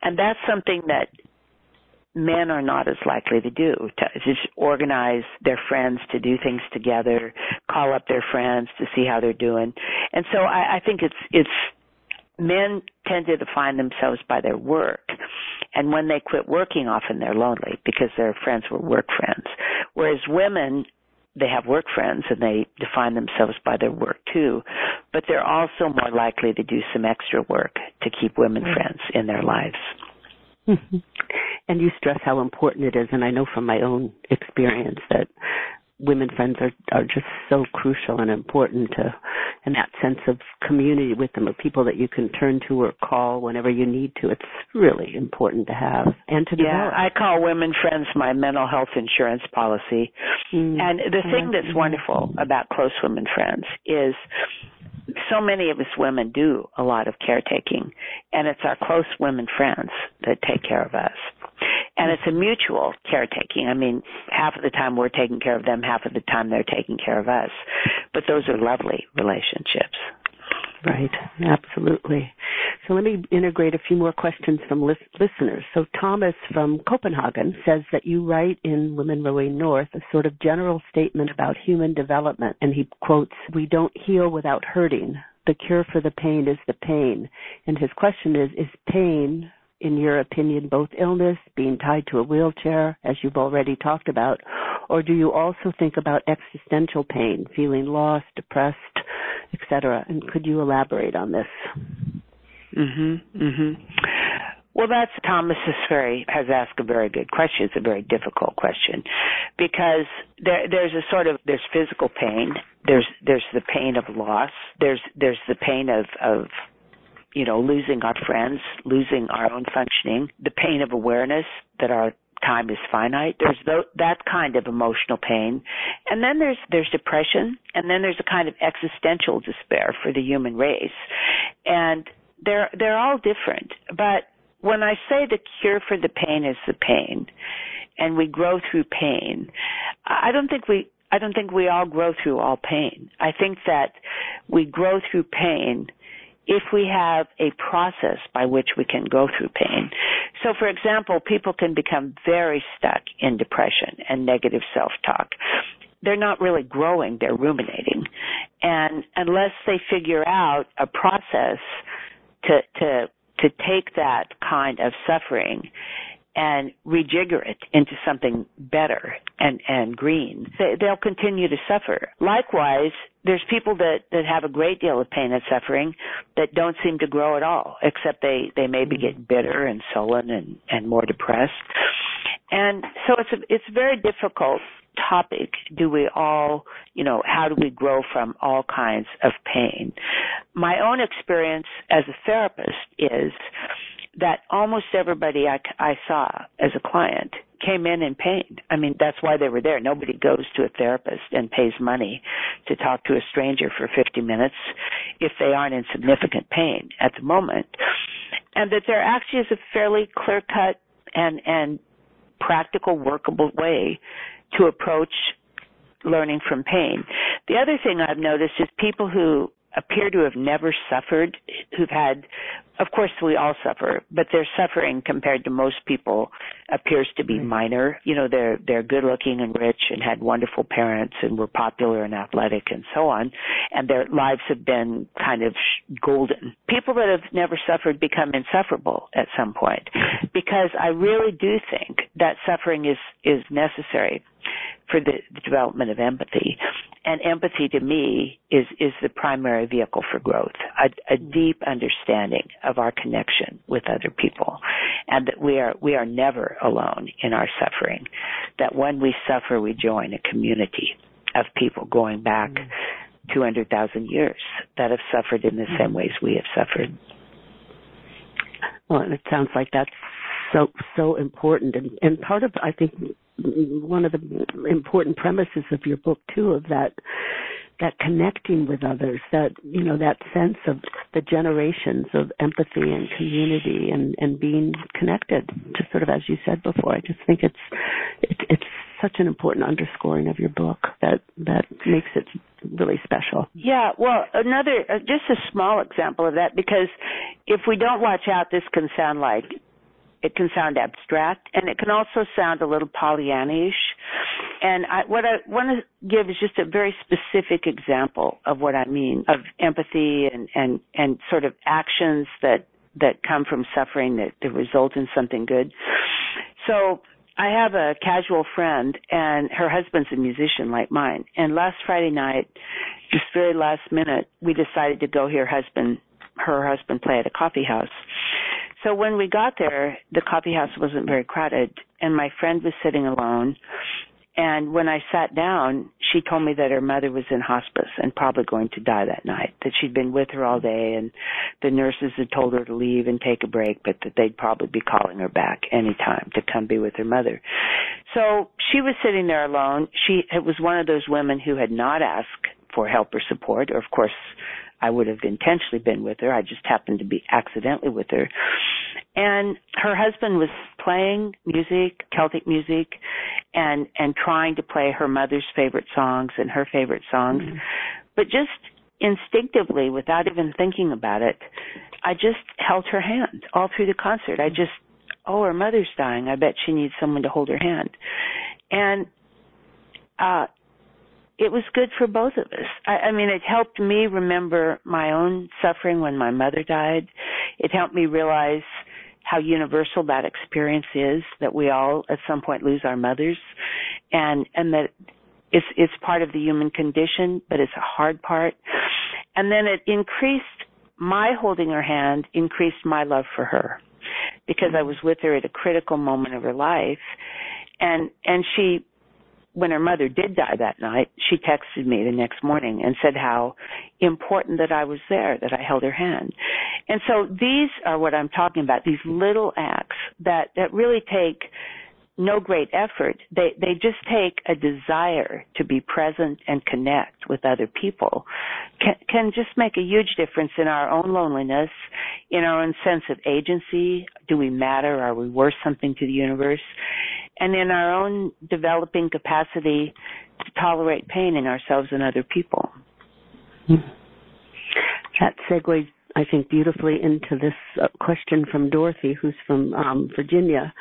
And that's something that men are not as likely to do to just organize their friends to do things together call up their friends to see how they're doing and so i, I think it's it's men tend to define themselves by their work and when they quit working often they're lonely because their friends were work friends whereas women they have work friends and they define themselves by their work too but they're also more likely to do some extra work to keep women Right. friends in their lives Mhm. <laughs> And you stress how important it is, and I know from my own experience that women friends are are just so crucial and important to, and that sense of community with them, of people that you can turn to or call whenever you need to. It's really important to have and to Yeah, develop. I call women friends my mental health insurance policy. Mm. And the thing that's wonderful about close women friends is so many of us women do a lot of caretaking and it's our close women friends that take care of us. And it's a mutual caretaking. I mean, half of the time we're taking care of them, half of the time they're taking care of us. But those are lovely relationships. Right, absolutely. So let me integrate a few more questions from lis- listeners. So Thomas from Copenhagen says that you write in Women Rowing North a sort of general statement about human development, and he quotes, "We don't heal without hurting. The cure for the pain is the pain." And his question is, is pain in your opinion, both illness, being tied to a wheelchair, as you've already talked about, or do you also think about existential pain, feeling lost, depressed, etc.? And could you elaborate on this? Mhm. Mhm. Well, that's Thomas very has asked a very good question. It's a very difficult question because there there's a sort of there's physical pain. There's there's the pain of loss. There's there's the pain of of you know losing our friends, losing our own functioning. The pain of awareness that our time is finite. There's that kind of emotional pain, and then there's there's depression, and then there's a kind of existential despair for the human race, and they're they're all different. But when I say the cure for the pain is the pain, and we grow through pain, I don't think we I don't think we all grow through all pain. I think that we grow through pain if we have a process by which we can go through pain. So for example, people can become very stuck in depression and negative self-talk. They're not really growing, they're ruminating. And unless they figure out a process to to to take that kind of suffering and rejigger it into something better and and green they, they'll continue to suffer likewise there's people that that have a great deal of pain and suffering that don't seem to grow at all except they they maybe get bitter and sullen and and more depressed. And so it's a it's a very difficult topic. Do we all you know how do we grow from all kinds of pain? My own experience as a therapist is that almost everybody I, I saw as a client came in in pain. I mean, that's why they were there. Nobody goes to a therapist and pays money to talk to a stranger for 50 minutes if they aren't in significant pain at the moment. And that there actually is a fairly clear cut and, and practical, workable way to approach learning from pain. The other thing I've noticed is people who appear to have never suffered, who've had, of course we all suffer, but their suffering compared to most people appears to be minor. You know, they're, they're good looking and rich and had wonderful parents and were popular and athletic and so on. And their lives have been kind of golden. People that have never suffered become insufferable at some point because I really do think that suffering is, is necessary for the, the development of empathy. And empathy to me is, is the primary vehicle for growth. A, a deep understanding of our connection with other people and that we are, we are never alone in our suffering. That when we suffer, we join a community of people going back mm 200,000 years that have suffered in the same mm-hmm. ways we have suffered. Well, and it sounds like that's so so important and and part of I think one of the important premises of your book too of that that connecting with others that you know that sense of the generations of empathy and community and and being connected just sort of as you said before. I just think it's it, it's such an important underscoring of your book that that makes it really special. Yeah well another uh, just a small example of that because if we don't watch out this can sound like it can sound abstract and it can also sound a little Pollyannish. And I, what I want to give is just a very specific example of what I mean of empathy and, and, and sort of actions that, that come from suffering that, that result in something good. So I have a casual friend and her husband's a musician like mine. And last Friday night, just very last minute, we decided to go hear husband, her husband play at a coffee house. So when we got there, the coffee house wasn't very crowded, and my friend was sitting alone. And when I sat down, she told me that her mother was in hospice and probably going to die that night. That she'd been with her all day, and the nurses had told her to leave and take a break, but that they'd probably be calling her back any time to come be with her mother. So she was sitting there alone. She it was one of those women who had not asked for help or support, or of course I would have intentionally been with her. I just happened to be accidentally with her. And her husband was playing music, Celtic music, and, and trying to play her mother's favorite songs and her favorite songs. Mm-hmm. But just instinctively, without even thinking about it, I just held her hand all through the concert. I just, oh, her mother's dying. I bet she needs someone to hold her hand. And, uh, it was good for both of us. I, I mean, it helped me remember my own suffering when my mother died. It helped me realize how universal that experience is that we all at some point lose our mothers and and that it's it's part of the human condition but it's a hard part and then it increased my holding her hand increased my love for her because I was with her at a critical moment of her life and and she when her mother did die that night, she texted me the next morning and said how important that I was there, that I held her hand. And so these are what I'm talking about, these little acts that, that really take no great effort. They they just take a desire to be present and connect with other people can can just make a huge difference in our own loneliness, in our own sense of agency. Do we matter? Are we worth something to the universe? And in our own developing capacity to tolerate pain in ourselves and other people. That segues I think, beautifully into this uh, question from Dorothy, who's from um, Virginia,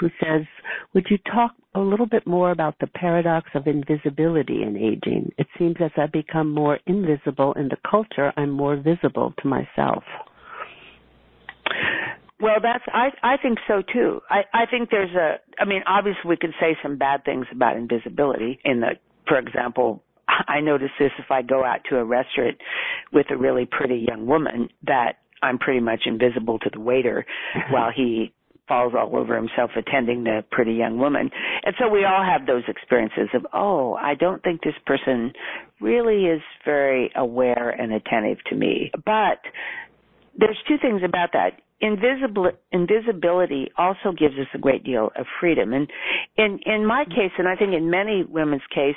who says, Would you talk a little bit more about the paradox of invisibility in aging? It seems as I become more invisible in the culture, I'm more visible to myself. Well, that's I I think so too. I I think there's a I mean obviously we can say some bad things about invisibility in the for example <laughs> I notice this if I go out to a restaurant with a really pretty young woman that I'm pretty much invisible to the waiter <laughs> while he falls all over himself attending the pretty young woman. And so we all have those experiences of, oh, I don't think this person really is very aware and attentive to me. But there's two things about that. Invisibility also gives us a great deal of freedom. And in in my case and i think in many women's case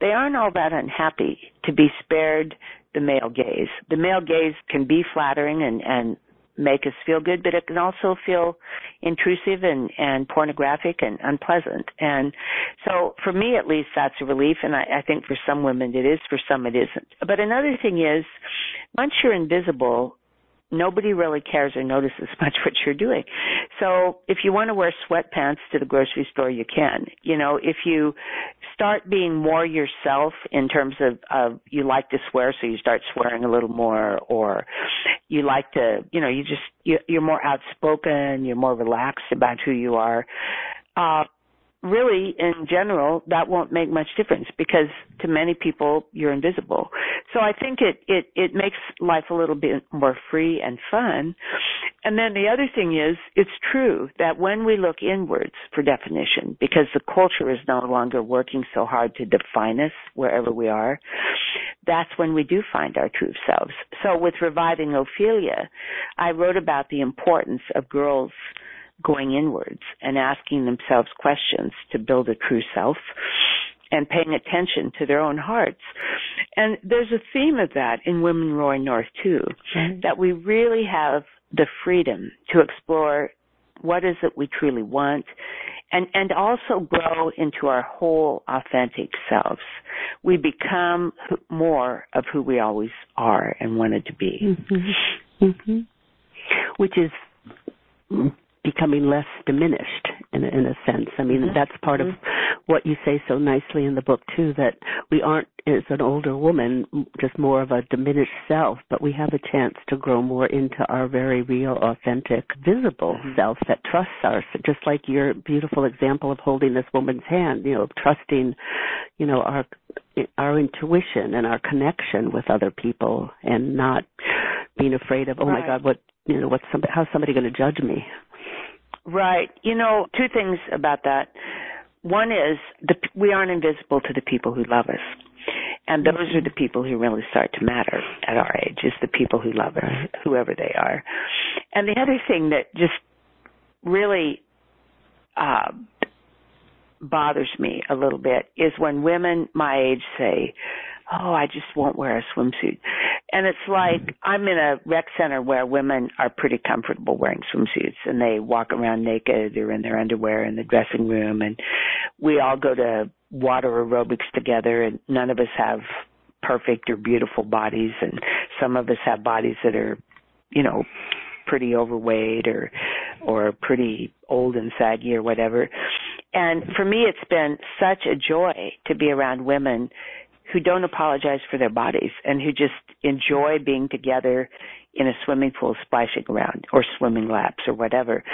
they aren't all that unhappy to be spared the male gaze. The male gaze can be flattering and and make us feel good but it can also feel intrusive and and pornographic and unpleasant. And so for me at least that's a relief and i i think for some women it is for some it isn't. But another thing is once you're invisible nobody really cares or notices <laughs> much what you're doing. So if you want to wear sweatpants to the grocery store, you can. You know, if you start being more yourself in terms of, of you like to swear, so you start swearing a little more, or you like to, you know, you just, you, you're more outspoken, you're more relaxed about who you are. Uh, really in general that won't make much difference because to many people you're invisible. So i think it it it makes life a little bit more free and fun. And then the other thing is it's true that when we look inwards for definition because the culture is no longer working so hard to define us wherever we are that's when we do find our true selves. So with reviving ophelia i wrote about the importance of girls going inwards and asking themselves questions to build a true self and paying attention to their own hearts. And there's a theme of that in Women Rowing North too, mm-hmm. that we really have the freedom to explore what is it we truly want and and also grow into our whole authentic selves. We become more of who we always are and wanted to be. Mm-hmm. Mm-hmm. Which is becoming less diminished in a, in a sense. I mean, mm-hmm. that's part of mm-hmm. what you say so nicely in the book too. That we aren't, as an older woman, just more of a diminished self, but we have a chance to grow more into our very real, authentic, visible mm-hmm. self that trusts us. Just like your beautiful example of holding this woman's hand, you know, trusting, you know, our our intuition and our connection with other people, and not being afraid of, oh right. my God, what you know, what's somebody, how's somebody going to judge me? Right. You know, two things about that. One is the, we aren't invisible to the people who love us. And those are the people who really start to matter at our age, is the people who love us, whoever they are. And the other thing that just really uh, bothers me a little bit is when women my age say, oh, I just won't wear a swimsuit. And it's like I'm in a rec center where women are pretty comfortable wearing swimsuits and they walk around naked or in their underwear in the dressing room and we all go to water aerobics together and none of us have perfect or beautiful bodies and some of us have bodies that are, you know, pretty overweight or or pretty old and saggy or whatever. And for me it's been such a joy to be around women who don't apologize for their bodies and who just enjoy being together in a swimming pool splashing around or swimming laps or whatever.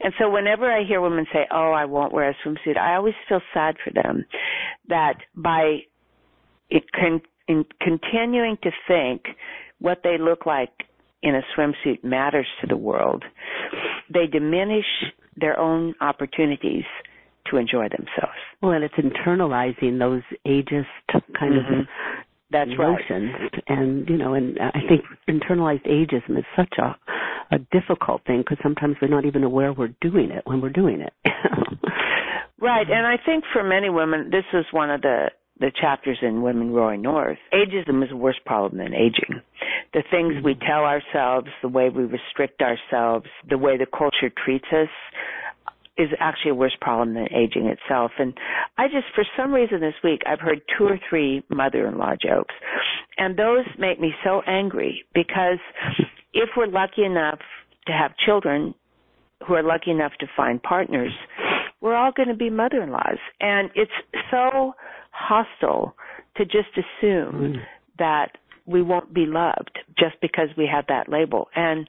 And so whenever I hear women say, "Oh, I won't wear a swimsuit," I always feel sad for them that by it con- in continuing to think what they look like in a swimsuit matters to the world, they diminish their own opportunities to enjoy themselves. Well, and it's internalizing those ageist kind mm-hmm. of that's notions, right. and you know, and I think internalized ageism is such a a difficult thing because sometimes we're not even aware we're doing it when we're doing it. <laughs> right, and I think for many women, this is one of the the chapters in Women Rowing North. Ageism is a worse problem than aging. The things we mm-hmm. tell ourselves, the way we restrict ourselves, the way the culture treats us, is actually a worse problem than aging itself. And I just, for some reason this week, I've heard two or three mother-in-law jokes. And those make me so angry because if we're lucky enough to have children who are lucky enough to find partners, we're all going to be mother-in-laws. And it's so hostile to just assume mm. that we won't be loved just because we have that label. And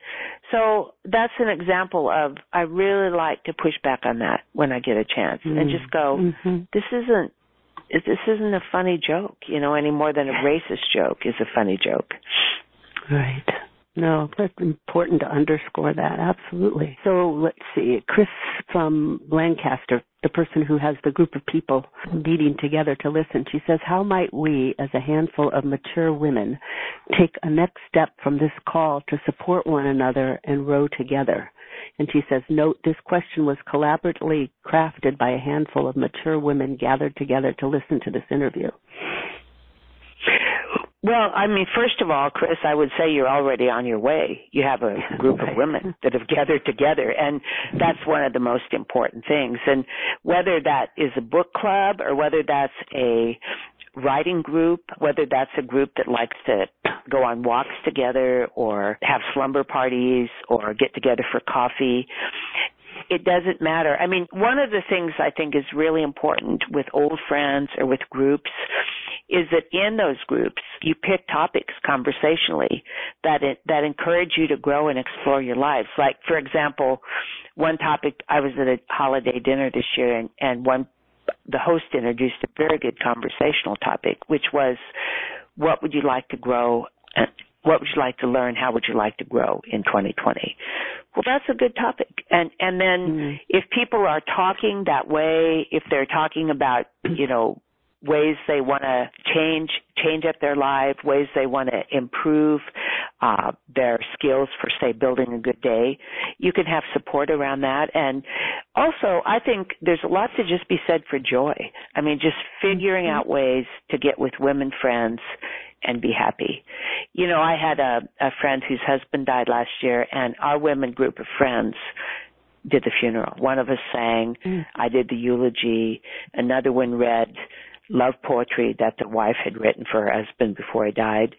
so that's an example of I really like to push back on that when I get a chance mm-hmm. and just go, mm-hmm. this isn't this isn't a funny joke, you know, any more than a racist joke is a funny joke. Right. No, that's important to underscore that. Absolutely. So let's see. Chris from Lancaster the person who has the group of people meeting together to listen. She says, How might we, as a handful of mature women, take a next step from this call to support one another and row together? And she says, Note this question was collaboratively crafted by a handful of mature women gathered together to listen to this interview. Well, I mean, first of all, Chris, I would say you're already on your way. You have a <laughs> group of women <laughs> that have gathered together, and that's one of the most important things. And whether that is a book club or whether that's a writing group, whether that's a group that likes to go on walks together or have slumber parties or get together for coffee, it doesn't matter. I mean, one of the things I think is really important with old friends or with groups is that in those groups you pick topics conversationally that it, that encourage you to grow and explore your lives. Like for example, one topic I was at a holiday dinner this year and, and one the host introduced a very good conversational topic, which was what would you like to grow what would you like to learn? How would you like to grow in 2020? Well, that's a good topic. And and then mm-hmm. if people are talking that way, if they're talking about, you know, ways they want to change change up their life, ways they want to improve uh, their skills for say building a good day. You can have support around that, and also I think there's a lot to just be said for joy. I mean, just figuring mm-hmm. out ways to get with women friends and be happy. You know, I had a, a friend whose husband died last year, and our women group of friends did the funeral. One of us sang, mm. I did the eulogy, another one read love poetry that the wife had written for her husband before he died.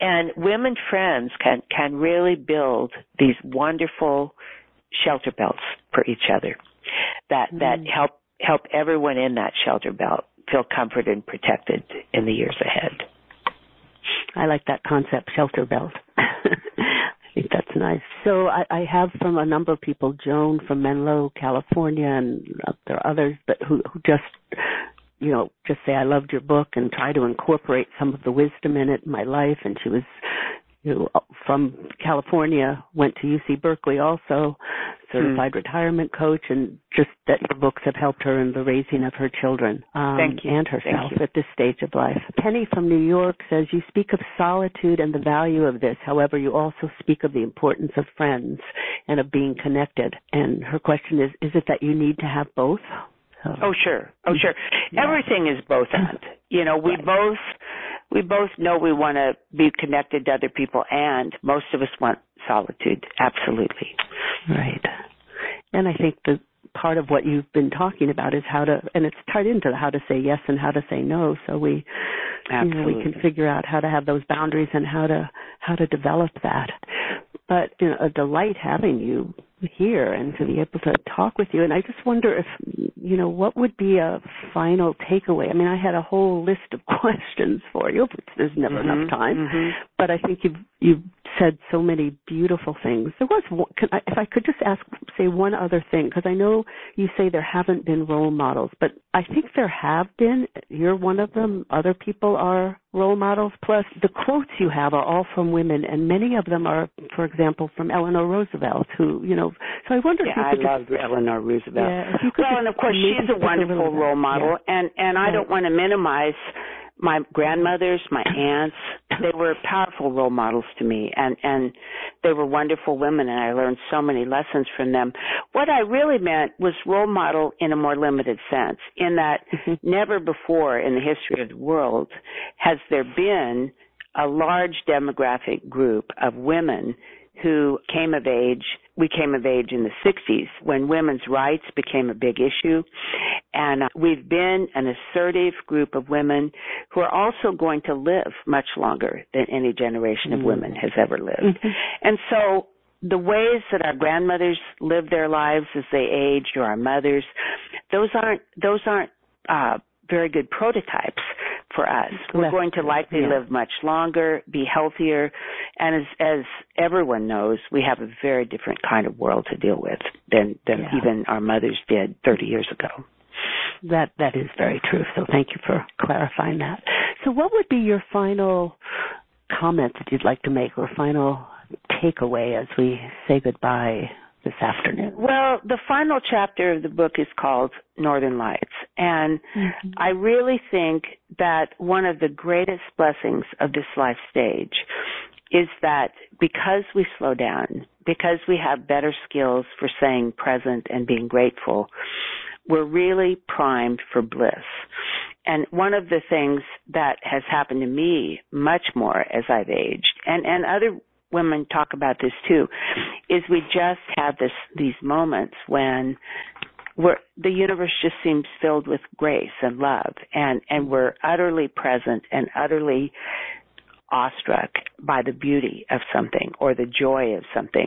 And women friends can can really build these wonderful shelter belts for each other that mm. that help help everyone in that shelter belt feel comforted and protected in the years ahead. I like that concept, shelter belt. <laughs> I think that's nice. So I, I have from a number of people, Joan from Menlo, California, and uh, there are others, but who, who just you know, just say I loved your book and try to incorporate some of the wisdom in it in my life. And she was, you know, from California, went to UC Berkeley also, certified hmm. retirement coach, and just that your books have helped her in the raising of her children um, and herself at this stage of life. Penny from New York says you speak of solitude and the value of this. However, you also speak of the importance of friends and of being connected. And her question is: Is it that you need to have both? Oh sure, oh sure. <laughs> Yeah. Everything is both and. You know, we right. both we both know we want to be connected to other people, and most of us want solitude. Absolutely. Right. And I think the part of what you've been talking about is how to, and it's tied into how to say yes and how to say no. So we, Absolutely. you know, we can figure out how to have those boundaries and how to how to develop that. But you know, a delight having you here and to be able to talk with you. And I just wonder if, you know, what would be a final takeaway? I mean, I had a whole list of <laughs> questions for you, but there's never mm-hmm, enough time. Mm-hmm. But I think you've you've said so many beautiful things. There was one, I, if I could just ask, say one other thing, because I know you say there haven't been role models, but I think there have been. You're one of them. Other people are role models. Plus, the quotes you have are all from women, and many of them are, for example, from Eleanor Roosevelt, who, you know. So I wonder yeah, if you I could love just, Eleanor Roosevelt. Yeah, well, and of course, she's a wonderful a role model, yeah. and and I don't want to minimize my grandmothers, my <coughs> aunts, they were powerful role models to me and and they were wonderful women and I learned so many lessons from them. What I really meant was role model in a more limited sense in that mm-hmm. never before in the history of the world has there been a large demographic group of women who came of age we came of age in the 60s when women's rights became a big issue. And uh, we've been an assertive group of women who are also going to live much longer than any generation of mm-hmm. women has ever lived. Mm-hmm. And so the ways that our grandmothers lived their lives as they aged or our mothers, those aren't, those aren't, uh, very good prototypes for us. We're going to likely yeah. live much longer, be healthier, and as as everyone knows, we have a very different kind of world to deal with than than yeah. even our mothers did 30 years ago. That that is very true. So thank you for clarifying that. So what would be your final comment that you'd like to make or final takeaway as we say goodbye this afternoon? Well, the final chapter of the book is called Northern Lights. And mm-hmm. I really think that one of the greatest blessings of this life stage is that because we slow down, because we have better skills for saying present and being grateful, we're really primed for bliss. And one of the things that has happened to me much more as I've aged, and, and other women talk about this too, is we just have this, these moments when we're, the universe just seems filled with grace and love and, and we're utterly present and utterly awestruck by the beauty of something or the joy of something.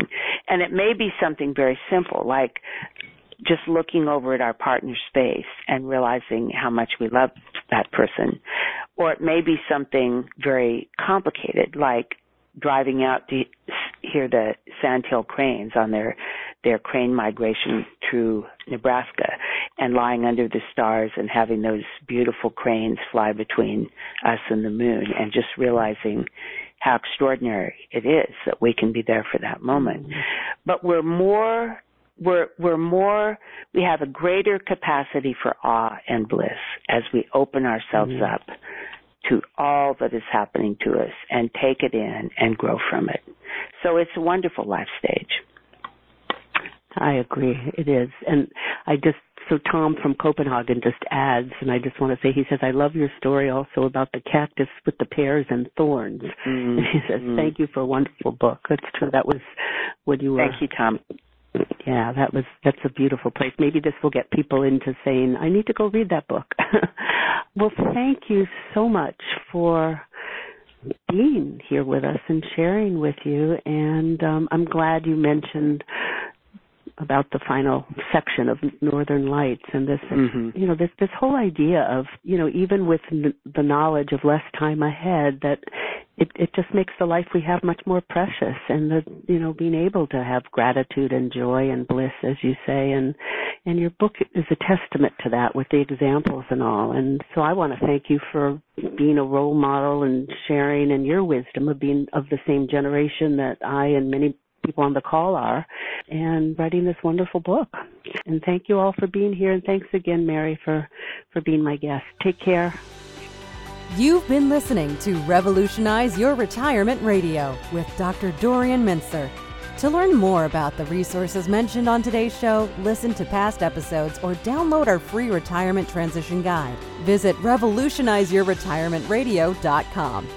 And it may be something very simple like just looking over at our partner's face and realizing how much we love that person. Or it may be something very complicated like driving out to hear the sandhill cranes on their their crane migration through Nebraska and lying under the stars and having those beautiful cranes fly between us and the moon and just realizing how extraordinary it is that we can be there for that moment. But we're more we're we're more we have a greater capacity for awe and bliss as we open ourselves mm-hmm. up to all that is happening to us and take it in and grow from it. So it's a wonderful life stage. I agree. It is. And I just, so Tom from Copenhagen just adds, and I just want to say, he says, I love your story also about the cactus with the pears and thorns. Mm-hmm. And <laughs> he says, thank you for a wonderful book. That's true. That was when you were. Thank you, Tom. Yeah, that was, that's a beautiful place. Maybe this will get people into saying, I need to go read that book. <laughs> well, thank you so much for being here with us and sharing with you. And um, I'm glad you mentioned about the final section of Northern Lights and this, mm-hmm. you know, this this whole idea of, you know, even with n- the knowledge of less time ahead, that it it just makes the life we have much more precious, and the you know being able to have gratitude and joy and bliss, as you say, and and your book is a testament to that with the examples and all. And so I want to thank you for being a role model and sharing and your wisdom of being of the same generation that I and many people on the call are, and writing this wonderful book. And thank you all for being here, and thanks again, Mary, for, for being my guest. Take care. You've been listening to Revolutionize Your Retirement Radio with Dr. Dorian Mintzer. To learn more about the resources mentioned on today's show, listen to past episodes, or download our free retirement transition guide, visit revolutionizeyourretirementradio.com.